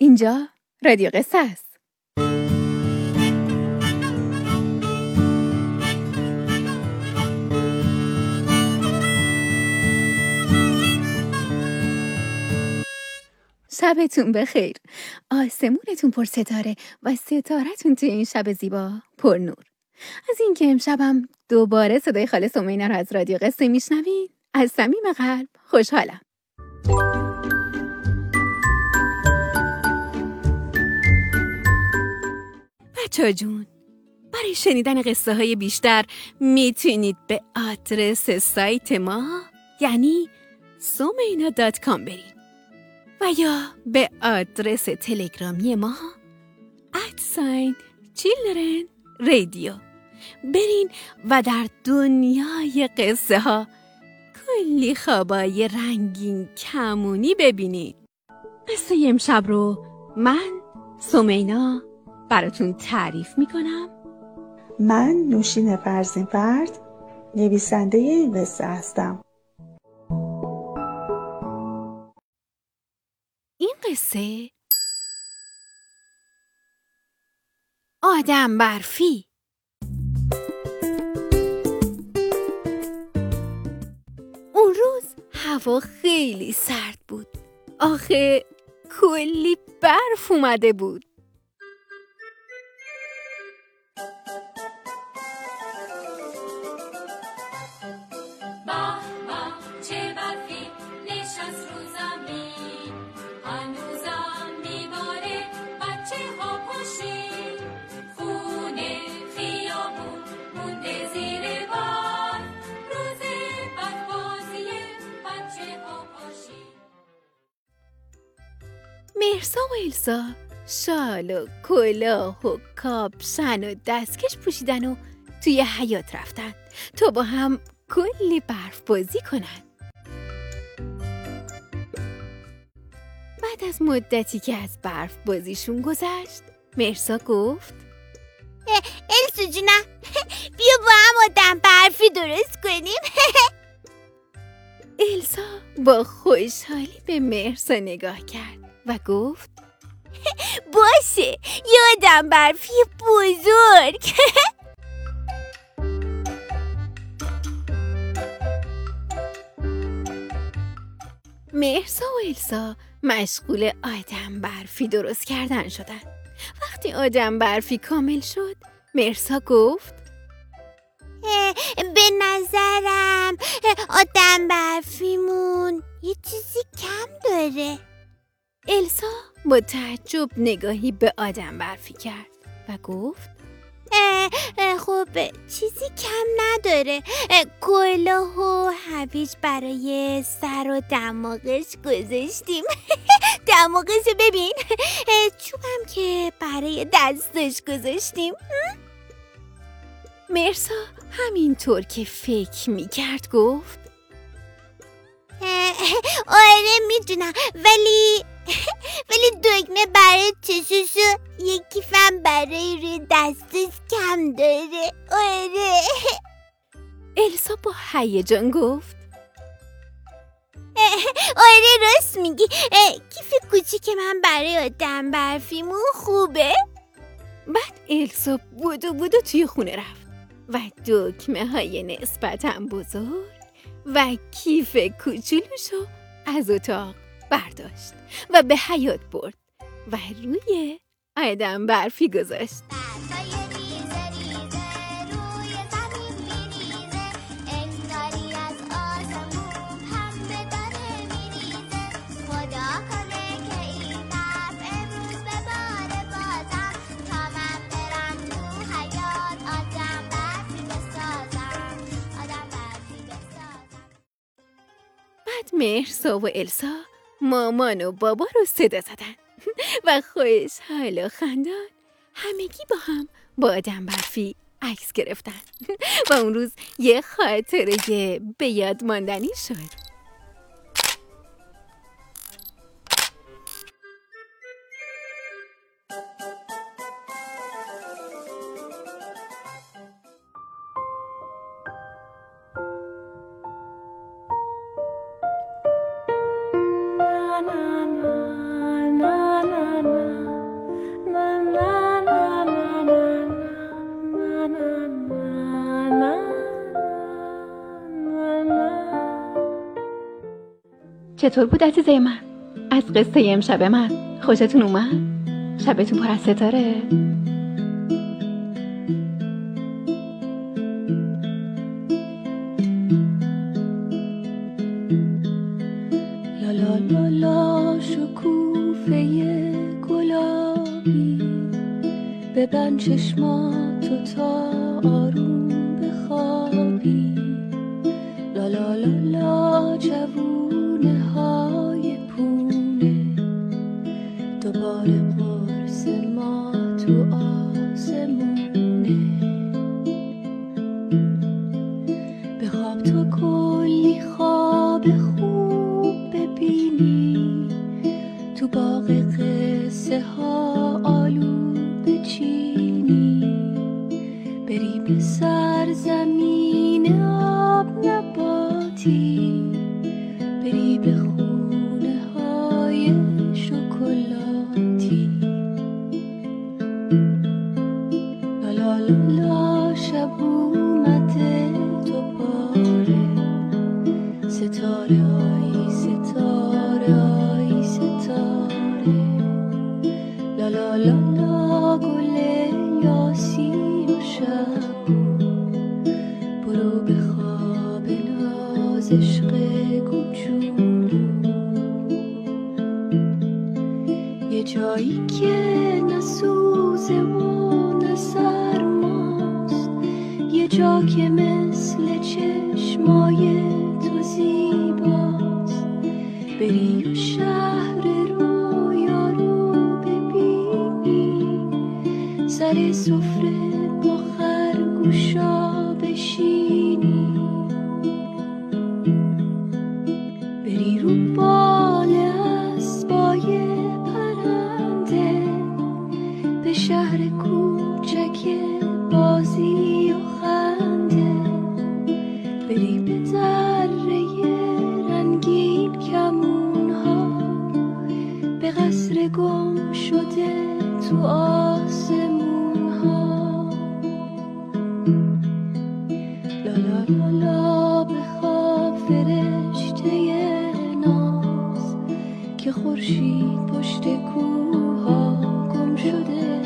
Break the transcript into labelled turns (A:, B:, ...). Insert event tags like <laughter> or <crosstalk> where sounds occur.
A: اینجا رادیو قصه است. شبتون بخیر. آسمونتون پر ستاره و ستارتون توی این شب زیبا پر نور. از اینکه امشبم دوباره صدای خاله سمینا رو از رادیو قصه میشنوید از صمیم قلب خوشحالم. بچه جون؟ برای شنیدن قصه های بیشتر می‌تونید به آدرس سایت ما یعنی سومینا دات کام برید و یا به آدرس تلگرامی ما ادساین چیلدرن رادیو برین و در دنیای قصه ها کلی خوابای رنگین کمونی ببینید. قصه امشب رو من سمینا براتون تعریف می‌کنم.
B: من نوشین فرزین فرد نویسنده این قصه هستم.
A: این قصه آدم برفی اون روز هوا خیلی سرد بود. آخه کلی برف اومده بود.
C: به به چه برفی؟ نشست رو زمین. هنوزم میباره بچه ها پشین خونه خیابون مونده زیر بار. روز برفازی بچه ها پاشین
A: مرسا و السا شال و کلاه و دستکش پوشیدن و توی حیات رفتن. تا با هم کلی برف بازی کنن. بعد از مدتی که از برف بازیشون گذشت مرسا گفت
D: السو جونم <laughs> بیا با هم آدم برفی درست کنیم. <laughs>
A: السا با خوشحالی به مرسا نگاه کرد و گفت <laughs>
D: باشه یه آدم برفی بزرگ.
A: مرسا و السا مشغول آدم برفی درست کردن شدن. وقتی آدم برفی کامل شد مرسا گفت
D: به نظرم آدم برفیمون یه چیزی کم داره.
A: السا با تعجب نگاهی به آدم برفی کرد و گفت
D: اه، اه، خب چیزی کم نداره. اه، کلاه و هویج برای سر و دماغش گذاشتیم. <laughs> دماغش رو ببین. چوبم که برای دستش گذاشتیم.
A: مرسا همینطور که فکر می کرد گفت
D: آره می‌دونم. ولی <laughs> ولی دکمه برای چشوش و یک کیفم برای روی دستش کم داره. آره. <laughs>
A: السا با هیجان گفت. <laughs>
D: آره راست میگی. کیف کوچیک من برای آدم برفیمون خوبه.
A: بعد السا بودو بودو توی خونه رفت و دکمه های نسبتا بزرگ و کیف کوچولوشو از اتاق برداشت و به حیات برد و روی آدم برفی گذاشت. مرسا و السا مامان و بابا رو صدا زدن. <laughs> و خوشحال و خندان همگی با هم با آدم برفی عکس گرفتن. <laughs> و اون روز یه خاطره به یاد ماندنی شد. چطور بود عزیزه من؟ از قصه امشب من خوشتون اومد؟ شبتون پر از ستاره؟
E: لا لا لا لا شکوفه گلابی چشماتو تا آروم بخوابی لا لا تو آسمونه. بخواب تا کلی خواب خوب ببینی. تو باغ قصه ها آلو بچینی بری به لا لا لا لا شب ستاره جا که مثل چشمای تو زیباست؟ بری و شهر رویا رو ببینی. سر سفره لا لا لا بخواب فرشته ناز که خورشید پشت کوها گم شده.